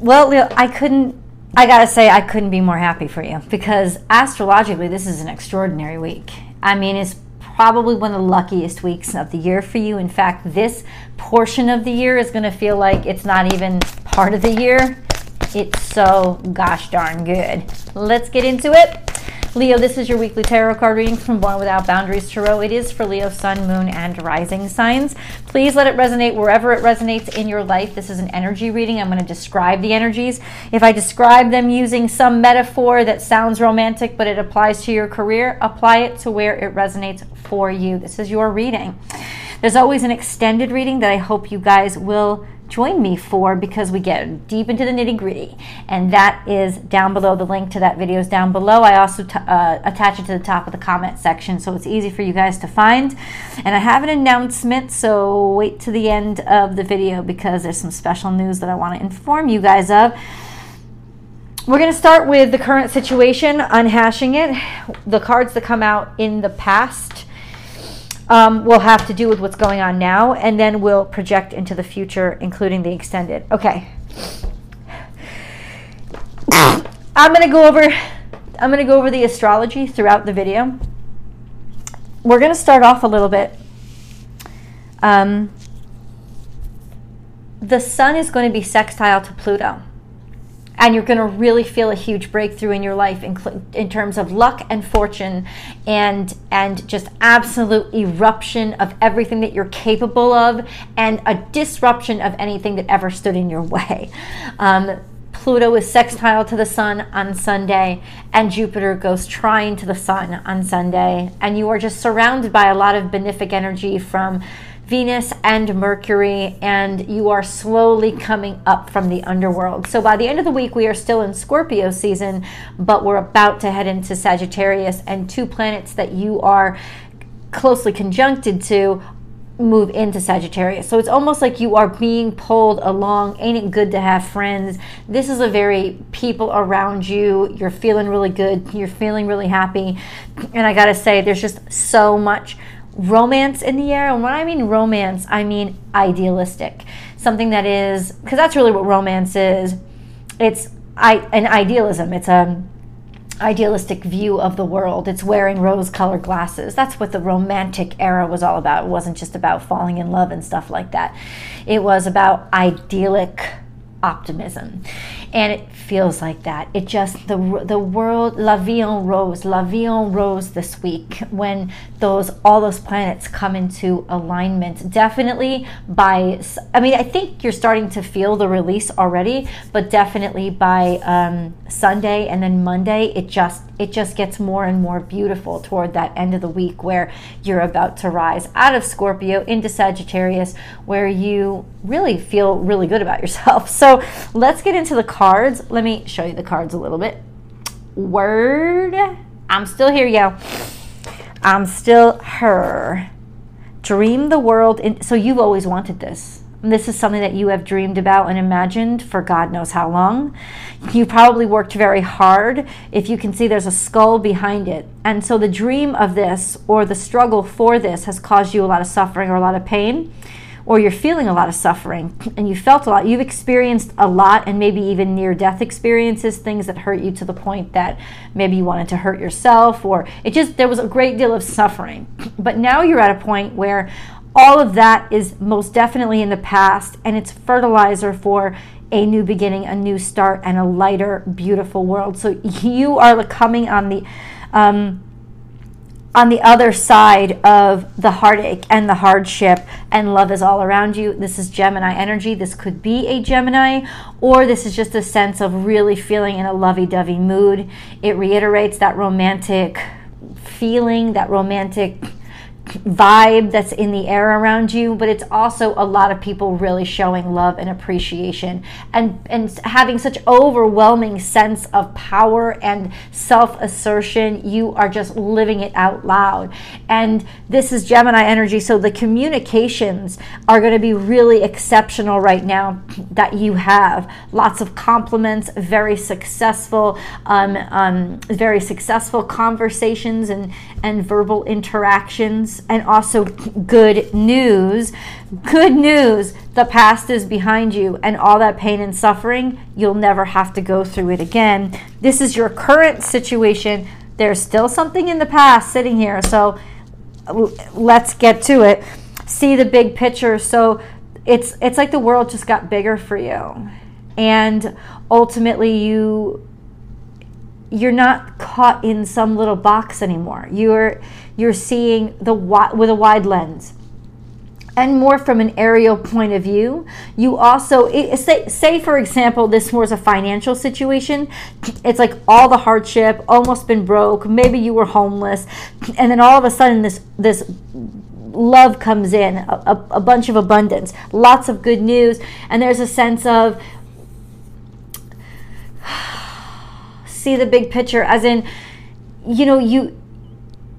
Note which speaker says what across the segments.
Speaker 1: Well, Leo, I couldn't. I gotta say, I couldn't be more happy for you because astrologically, this is an extraordinary week. I mean, it's probably one of the luckiest weeks of the year for you. In fact, this portion of the year is going to feel like it's not even part of the year. It's so gosh darn good. Let's get into it. Leo, this is your weekly tarot card reading from Born Without Boundaries Tarot. It is for Leo, Sun, Moon, and Rising signs. Please let it resonate wherever it resonates in your life. This is an energy reading. I'm going to describe the energies. If I describe them using some metaphor that sounds romantic but it applies to your career, apply it to where it resonates for you. This is your reading. There's always an extended reading that I hope you guys will join me for because we get deep into the nitty gritty. And that is down below. The link to that video is down below. I also uh, attach it to the top of the comment section so it's easy for you guys to find. And I have an announcement, so wait to the end of the video because there's some special news that I want to inform you guys of. We're going to start with the current situation, unhashing it. The cards that come out in the past um, will have to do with what's going on now, and then we'll project into the future, including the extended. Okay. I'm to go over I'm to go over the astrology throughout the video. We're to start off a little bit. Um, the sun is going to be sextile to Pluto and you're going to really feel a huge breakthrough in your life in, in terms of luck and fortune and and just absolute eruption of everything that you're capable of and a disruption of anything that ever stood in your way um, Pluto is sextile to the sun on Sunday, and Jupiter goes trine to the sun on Sunday. And you are just surrounded by a lot of benefic energy from Venus and Mercury, and you are slowly coming up from the underworld. So by the end of the week, we are still in Scorpio season, but we're about to head into Sagittarius, and two planets that you are closely conjuncted to move into Sagittarius. So it's almost like you are being pulled along. Ain't it good to have friends? This is a very people around you. You're feeling really good. You're feeling really happy. And I got to say, there's just so much romance in the air. And when I mean romance, I mean idealistic. Something that is, because that's really what romance is. It's I, an idealism. It's a idealistic view of the world. It's wearing rose colored glasses. That's what the romantic era was all about. It wasn't just about falling in love and stuff like that. It was about idyllic optimism and it feels like that. It just the the world la vie en rose, la vie en rose this week when those all those planets come into alignment. Definitely by I mean I think you're starting to feel the release already, but definitely by um, Sunday and then Monday it just it just gets more and more beautiful toward that end of the week where you're about to rise out of Scorpio into Sagittarius where you really feel really good about yourself. So let's get into the cards. Let me show you the cards a little bit. Word. I'm still here, yo. I'm still her. Dream the world. In, so you've always wanted this. This is something that you have dreamed about and imagined for God knows how long. You probably worked very hard. If you can see, there's a skull behind it. And so the dream of this or the struggle for this has caused you a lot of suffering or a lot of pain or you're feeling a lot of suffering and you felt a lot, you've experienced a lot and maybe even near death experiences, things that hurt you to the point that maybe you wanted to hurt yourself, or it just, there was a great deal of suffering. But now you're at a point where all of that is most definitely in the past and it's fertilizer for a new beginning, a new start, and a lighter, beautiful world. So you are coming on the, um, on the other side of the heartache and the hardship, and love is all around you. This is Gemini energy. This could be a Gemini, or this is just a sense of really feeling in a lovey dovey mood. It reiterates that romantic feeling, that romantic vibe that's in the air around you, but it's also a lot of people really showing love and appreciation and, and having such overwhelming sense of power and self-assertion. You are just living it out loud. And this is Gemini energy, so the communications are going to be really exceptional right now that you have. Lots of compliments, very successful, um, um, very successful conversations and, and verbal interactions and also good news. Good news the past is behind you, and all that pain and suffering, you'll never have to go through it again. This is your current situation. There's still something in the past sitting here, so let's get to it. See the big picture. So it's it's like the world just got bigger for you, and ultimately you you're not caught in some little box anymore. You're you're seeing the with a wide lens and more from an aerial point of view. You also say, say for example, this was a financial situation. It's like all the hardship, almost been broke. Maybe you were homeless, and then all of a sudden this this love comes in, a, a, a bunch of abundance, lots of good news, and there's a sense of see the big picture as in you know you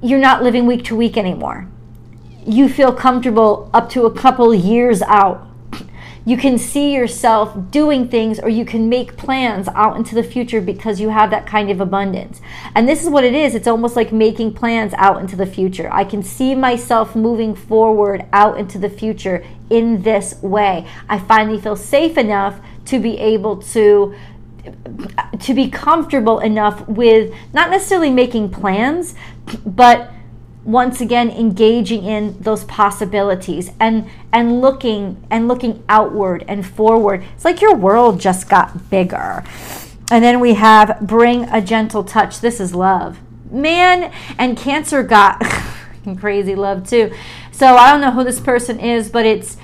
Speaker 1: you're not living week to week anymore you feel comfortable up to a couple years out you can see yourself doing things or you can make plans out into the future because you have that kind of abundance. And this is what it is. It's almost like making plans out into the future. I can see myself moving forward out into the future in this way. I finally feel safe enough to be able to to be comfortable enough with not necessarily making plans, but once again engaging in those possibilities and and looking and looking outward and forward. It's like your world just got bigger. And then we have bring a gentle touch. This is love. Man, and Cancer got crazy love too. So I don't know who this person is, but it's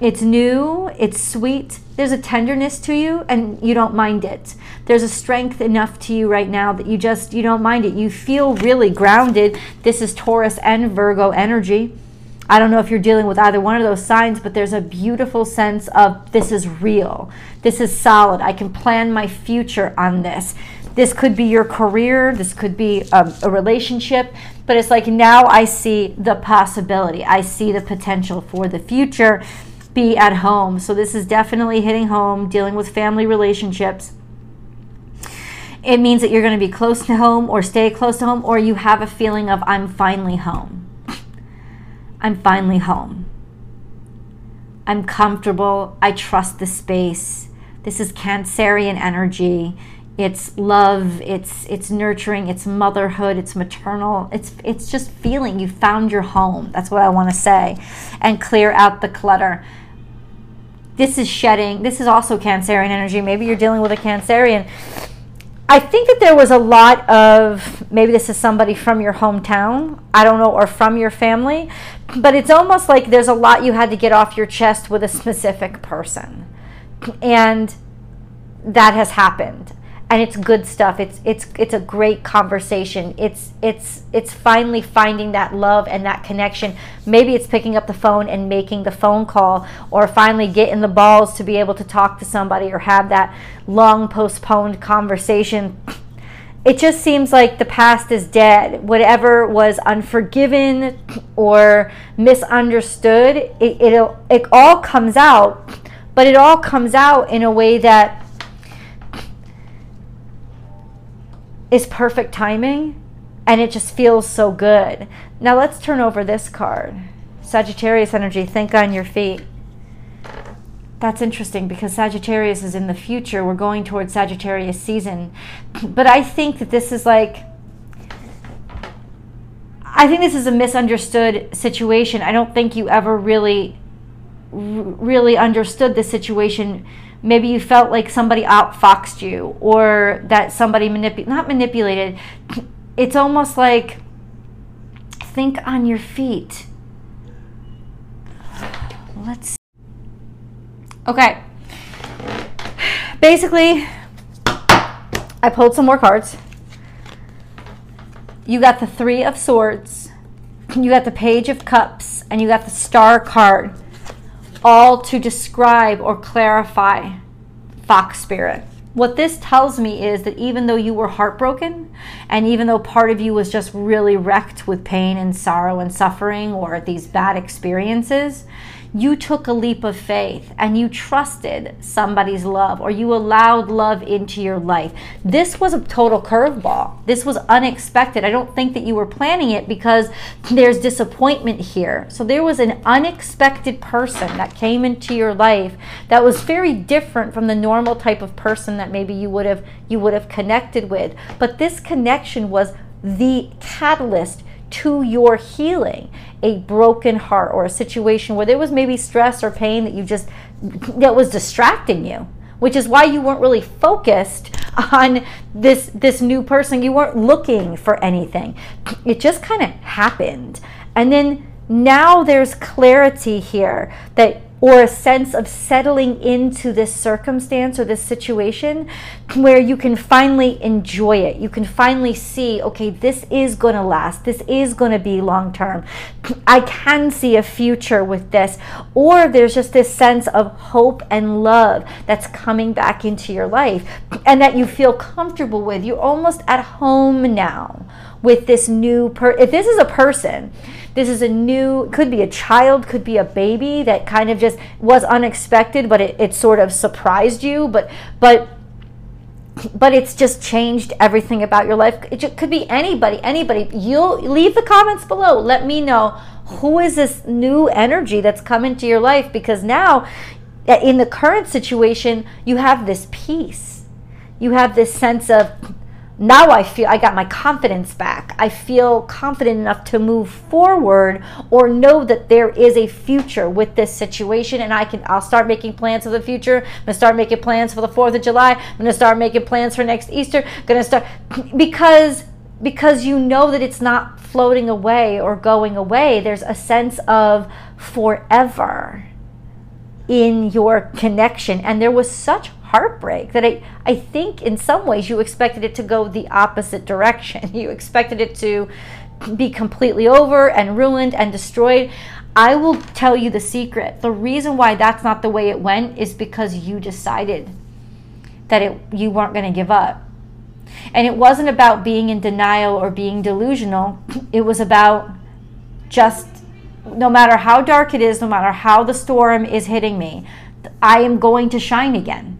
Speaker 1: it's new, it's sweet, there's a tenderness to you and you don't mind it. There's a strength enough to you right now that you just you don't mind it. You feel really grounded. This is Taurus and Virgo energy. I don't know if you're dealing with either one of those signs, but there's a beautiful sense of this is real. This is solid. I can plan my future on this. This could be your career, this could be a, um, a relationship, but it's like now I see the possibility. I see the potential for the future be at home. So this is definitely hitting home, dealing with family relationships. It means that you're going to be close to home or stay close to home, or you have a feeling of, I'm finally home. I'm finally home. I'm comfortable. I trust the space. This is Cancerian energy. It's love, it's it's nurturing, it's motherhood, it's maternal. It's it's just feeling you found your home. That's what I want to say. And clear out the clutter this is shedding. This is also Cancerian energy. Maybe you're dealing with a Cancerian. I think that there was a lot of maybe this is somebody from your hometown, I don't know, or from your family, but it's almost like there's a lot you had to get off your chest with a specific person. And that has happened and it's good stuff. It's it's it's a great conversation. It's it's it's finally finding that love and that connection. Maybe it's picking up the phone and making the phone call or finally getting the balls to be able to talk to somebody or have that long postponed conversation. It just seems like the past is dead. Whatever was unforgiven or misunderstood it it it all comes out but it all comes out in a way that is perfect timing and it just feels so good. Now let's turn over this card. Sagittarius energy, think on your feet. That's interesting because Sagittarius is in the future. We're going towards Sagittarius season. But I think that this is like I think this is a misunderstood situation. I don't think you ever really really understood the situation maybe you felt like somebody outfoxed you or that somebody manipulated not manipulated. It's almost like think on your feet. Let's okay. Basically i pulled some more cards. You got the three of swords you got the page of cups and you got the star card all to describe or clarify fox spirit. What this tells me is that even though you were heartbroken, and even though part of you was just really wrecked with pain and sorrow and suffering or these bad experiences, you took a leap of faith and you trusted somebody's love or you allowed love into your life. This was a total curveball. This was unexpected. I don't think that you were planning it because there's disappointment here. So there was an unexpected person that came into your life that was very different from the normal type of person that maybe you would have you would have connected with. But this connection was the catalyst to your healing a broken heart or a situation where there was maybe stress or pain that you just that was distracting you which is why you weren't really focused on this this new person. You weren't looking for anything. It just kind of happened. And then now there's clarity here that or a sense of settling into this circumstance or this situation where you can finally enjoy it. You can finally see, okay, this is going to last. This is going to be long term. I can see a future with this. Or there's just this sense of hope and love that's coming back into your life and that you feel comfortable with. You're almost at home now with this new per if this is a person this is a new could be a child could be a baby that kind of just was unexpected but it, it sort of surprised you but but but it's just changed everything about your life. It could be anybody anybody. You'll leave the comments below. Let me know who is this new energy that's come into your life because now uh, in the current situation you have this peace. You have this sense of now I feel I got my confidence back. I feel confident enough to move forward or know that there is a future with this situation and I can I'll start making plans for the future. I'm gonna start making plans for the 4th of July. I'm gonna start making plans for next Easter. I'm gonna start because because you know that it's not floating away or going away. There's a sense of forever in your connection. And there was such heartbreak that I, I think in some ways you expected it to go the opposite direction. You expected it to be completely over and ruined and destroyed. I will tell you the secret. The reason why that's not the way it went is because you decided that it you weren't going to give up. And it wasn't about being in denial or being delusional. It was about just no matter how dark it is, no matter how the storm is hitting me, I am going to shine again.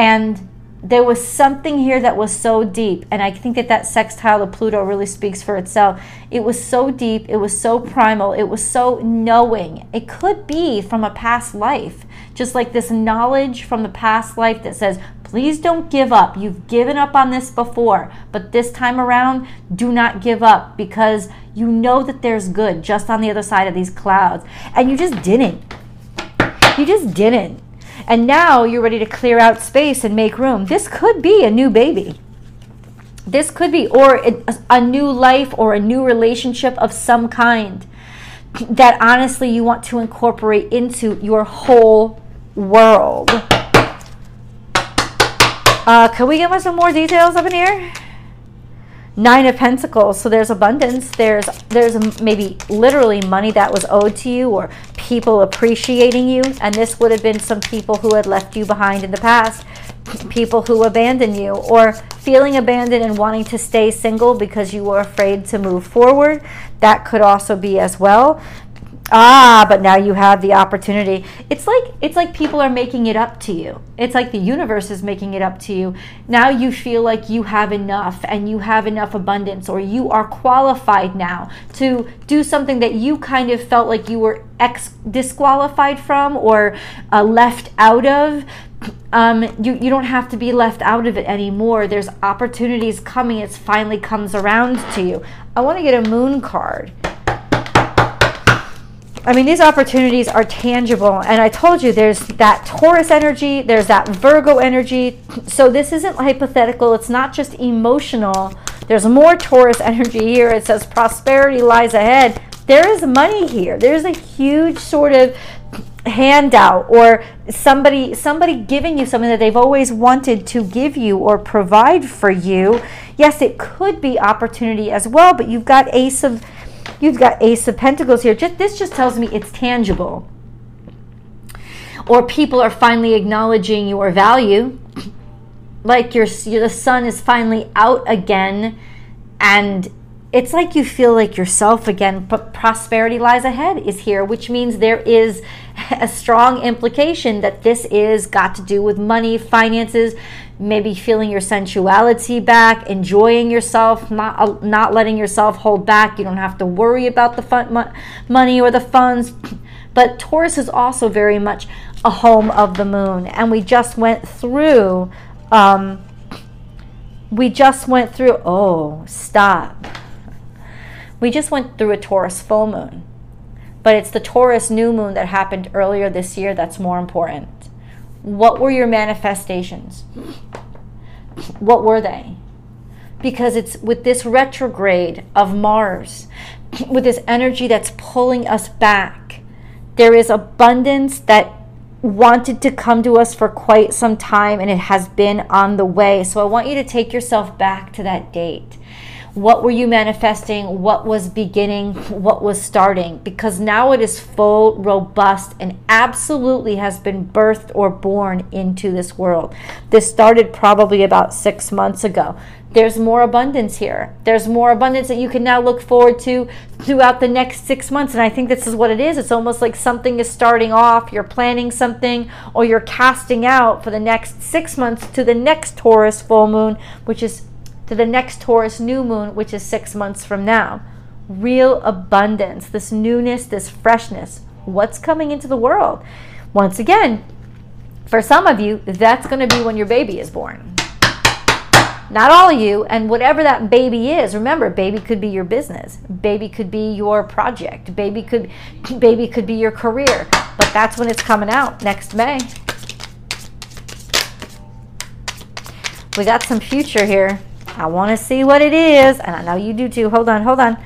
Speaker 1: And there was something here that was so deep. And I think that that sextile of Pluto really speaks for itself. It was so deep, it was so primal, it was so knowing. It could be from a past life, just like this knowledge from the past life that says, please don't give up. You've given up on this before, but this time around, do not give up because you know that there's good just on the other side of these clouds. And you just didn't. You just didn't. And now you're ready to clear out space and make room. This could be a new baby. This could be, or a, a new life or a new relationship of some kind that honestly you want to incorporate into your whole world. Uh, can we get us some more details up in here? Nine of Pentacles. So there's abundance. There's there's maybe literally money that was owed to you or people appreciating you. And this would have been some people who had left you behind in the past. People who abandoned you or feeling abandoned and wanting to stay single because you were afraid to move forward. That could also be as well ah but now you have the opportunity it's like it's like people are making it up to you it's like the universe is making it up to you now you feel like you have enough and you have enough abundance or you are qualified now to do something that you kind of felt like you were ex disqualified from or uh, left out of um, you, you don't have to be left out of it anymore. There's opportunities coming. It finally comes around to you. I want to get a moon card. I mean, these opportunities are tangible. And I told you there's that Taurus energy, there's that Virgo energy. So this isn't hypothetical, it's not just emotional. There's more Taurus energy here. It says prosperity lies ahead. There is money here. There's a huge sort of handout or somebody somebody giving you something that they've always wanted to give you or provide for you. Yes, it could be opportunity as well, but you've got ace of You've got Ace of Pentacles here. Just, this just tells me it's tangible. Or people are finally acknowledging your value. Like your, the sun is finally out again and it's like you feel like yourself again, but prosperity lies ahead is here, which means there is a strong implication that this is got to do with money, finances, maybe feeling your sensuality back, enjoying yourself, not uh, not letting yourself hold back. You don't have to worry about the fun, money or the funds. But Taurus is also very much a home of the moon, and we just went through. Um, we just went through. Oh, stop we just went through a Taurus full moon, but it's the Taurus new moon that happened earlier this year that's more important. What were your manifestations? What were they? Because it's with this retrograde of Mars, with this energy that's pulling us back, there is abundance that wanted to come to us for quite some time and it has been on the way. So I want you to take yourself back to that date what were you manifesting? What was beginning? What was starting? Because now it is full, robust, and absolutely has been birthed or born into this world. This started probably about six months ago. There's more abundance here. There's more abundance that you can now look forward to throughout the next six months. And I think this is what it is. It's almost like something is starting off, you're planning something, or you're casting out for the next six months to the next Taurus full moon, which is to the next Taurus new moon, which is six months from now. Real abundance, this newness, this freshness. What's coming into the world? Once again, for some of you, that's going to be when your baby is born. Not all of you, and whatever that baby is, remember, baby could be your business, baby could be your project, baby could, baby could be your career, but that's when it's coming out next May. We got some future here. I want to see what it is, and I know you do too. Hold on, hold on.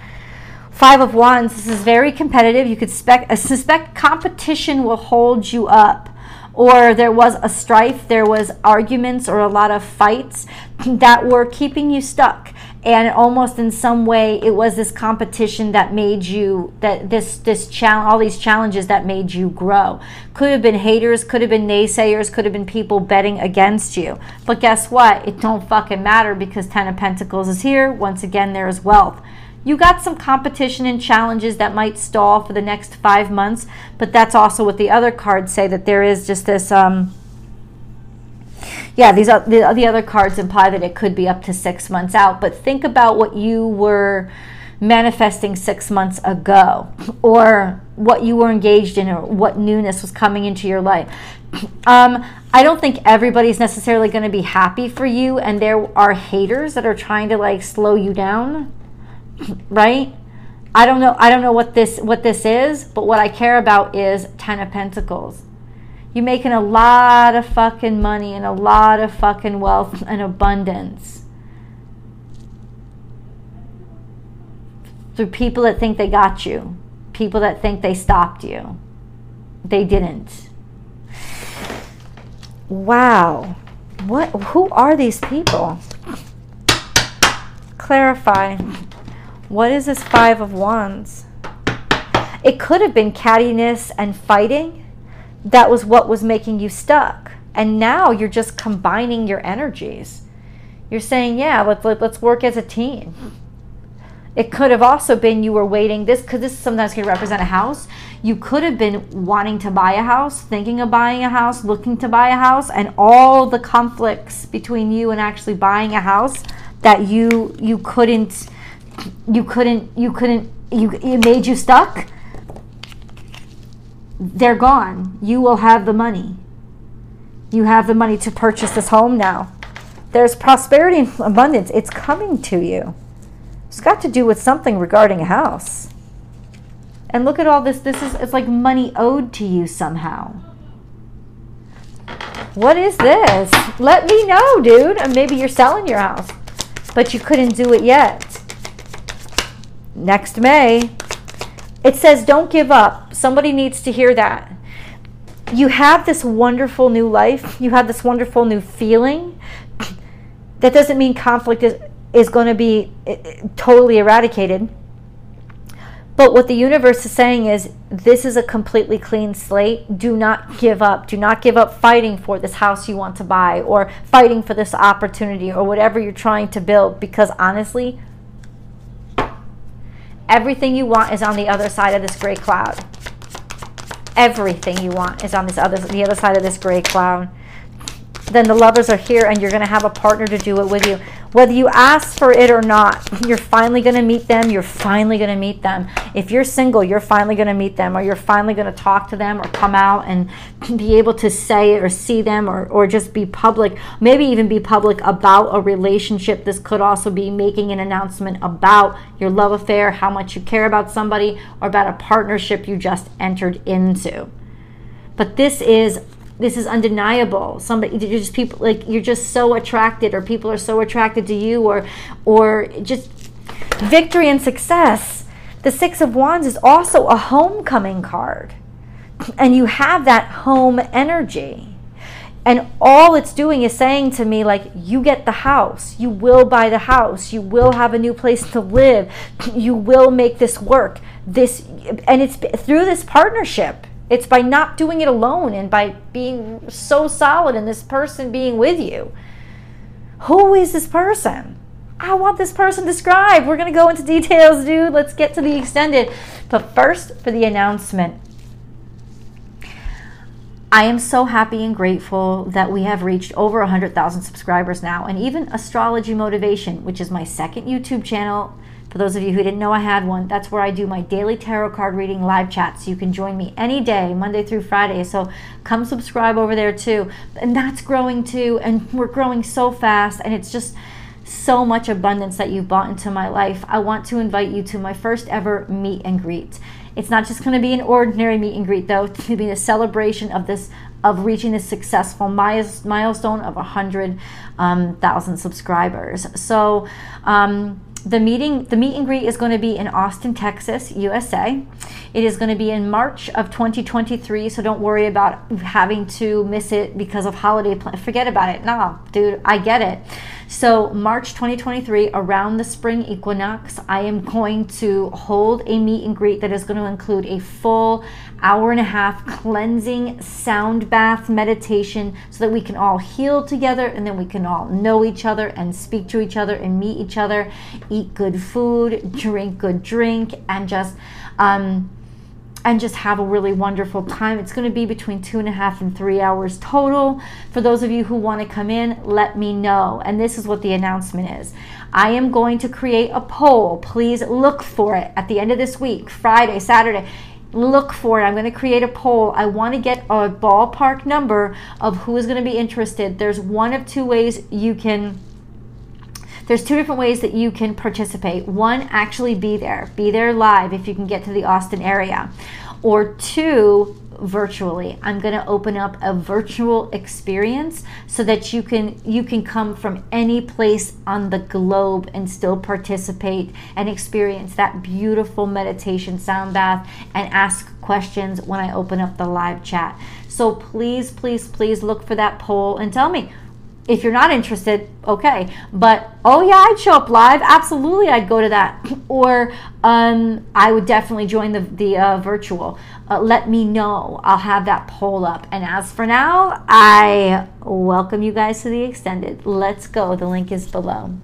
Speaker 1: Five of Wands, this is very competitive. You could spec, suspect competition will hold you up. Or there was a strife, there was arguments or a lot of fights that were keeping you stuck and almost in some way it was this competition that made you that this this challenge all these challenges that made you grow. Could have been haters could have been naysayers could have been people betting against you. But guess what? It don't fucking matter because ten of pentacles is here. Once again there's wealth. You got some competition and challenges that might stall for the next five months but that's also what the other cards say that there is just this um yeah, these are, the, the other cards imply that it could be up to six months out. But think about what you were manifesting six months ago, or what you were engaged in, or what newness was coming into your life. Um, I don't think everybody's necessarily going to be happy for you, and there are haters that are trying to like slow you down, right? I don't know. I don't know what this what this is, but what I care about is Ten of Pentacles you're making a lot of fucking money and a lot of fucking wealth and abundance through people that think they got you, people that think they stopped you. They didn't. Wow. What who are these people? Clarify. What is this 5 of wands? It could have been cattiness and fighting that was what was making you stuck. And now you're just combining your energies. You're saying, yeah, let's, let, us work as a team. It could have also been you were waiting this because this sometimes can represent a house. You could have been wanting to buy a house, thinking of buying a house, looking to buy a house, and all the conflicts between you and actually buying a house that you you couldn't you couldn't you couldn't you it made you stuck they're gone. You will have the money. You have the money to purchase this home now. There's prosperity and abundance. It's coming to you. It's got to do with something regarding a house. And look at all this. This is it's like money owed to you somehow. What is this? Let me know, dude. And maybe you're selling your house, but you couldn't do it yet. Next May, it says, don't give up. Somebody needs to hear that. You have this wonderful new life. You have this wonderful new feeling. That doesn't mean conflict is, is going to be totally eradicated. But what the universe is saying is this is a completely clean slate. Do not give up. Do not give up fighting for this house you want to buy or fighting for this opportunity or whatever you're trying to build because honestly, Everything you want is on the other side of this gray cloud. Everything you want is on this other the other side of this gray cloud then the lovers are here and you're going to have a partner to do it with you. Whether you ask for it or not, you're finally going to meet them. You're finally going to meet them. If you're single, you're finally going to meet them or you're finally going to talk to them or come out and be able to say it or see them or, or just be public. Maybe even be public about a relationship. This could also be making an announcement about your love affair, how much you care about somebody, or about a partnership you just entered into. But this is this is undeniable. Somebody you're just people like you're just so attracted or people are so attracted to you or or just victory and success. The six of wands is also a homecoming card. And you have that home energy. And all it's doing is saying to me like you get the house. You will buy the house. You will have a new place to live. You will make this work. This and it's through this partnership it's by not doing it alone and by being so solid in this person being with you. Who is this person? I want this person described. We're going to go into details, dude. Let's get to the extended. But first, for the announcement. I am so happy and grateful that we have reached over 100,000 subscribers now. And even Astrology Motivation, which is my second YouTube channel, for those of you who didn't know I had one, that's where I do my daily tarot card reading live chats. You can join me any day, Monday through Friday. So come subscribe over there too. And that's growing too. And we're growing so fast. And it's just so much abundance that you've brought into my life. I want to invite you to my first ever meet and greet. It's not just going to be an ordinary meet and greet, though. It's going to be a celebration of this of reaching this successful milestone of 100,000 um, subscribers. So, um, the meeting the meet and greet is going to be in austin texas usa it is going to be in march of 2023 so don't worry about having to miss it because of holiday plan forget about it. Nah dude i get it so, March 2023, around the spring equinox, I am going to hold a meet and greet that is going to include a full hour and a half cleansing sound bath meditation so that we can all heal together and then we can all know each other and speak to each other and meet each other, eat good food, drink good drink, and just. Um, and just have a really wonderful time. It's going to be between two and a half and three hours total. For those of you who want to come in, let me know. And this is what the announcement is I am going to create a poll. Please look for it at the end of this week, Friday, Saturday. Look for it. I'm going to create a poll. I want to get a ballpark number of who is going to be interested. There's one of two ways you can there's two different ways that you can participate. One, actually be there, be there live if you can get to the Austin area. Or two, virtually. I'm going to open up a virtual experience so that you can you can come from any place on the globe and still participate and experience that beautiful meditation sound bath and ask questions when I open up the live chat. So please please please look for that poll and tell me if you're not interested, okay. But oh yeah, I'd show up live. Absolutely, I'd go to that. Or um, I would definitely join the the uh, virtual. Uh, let me know. I'll have that poll up. And as for now, I welcome you guys to the extended. Let's go. The link is below.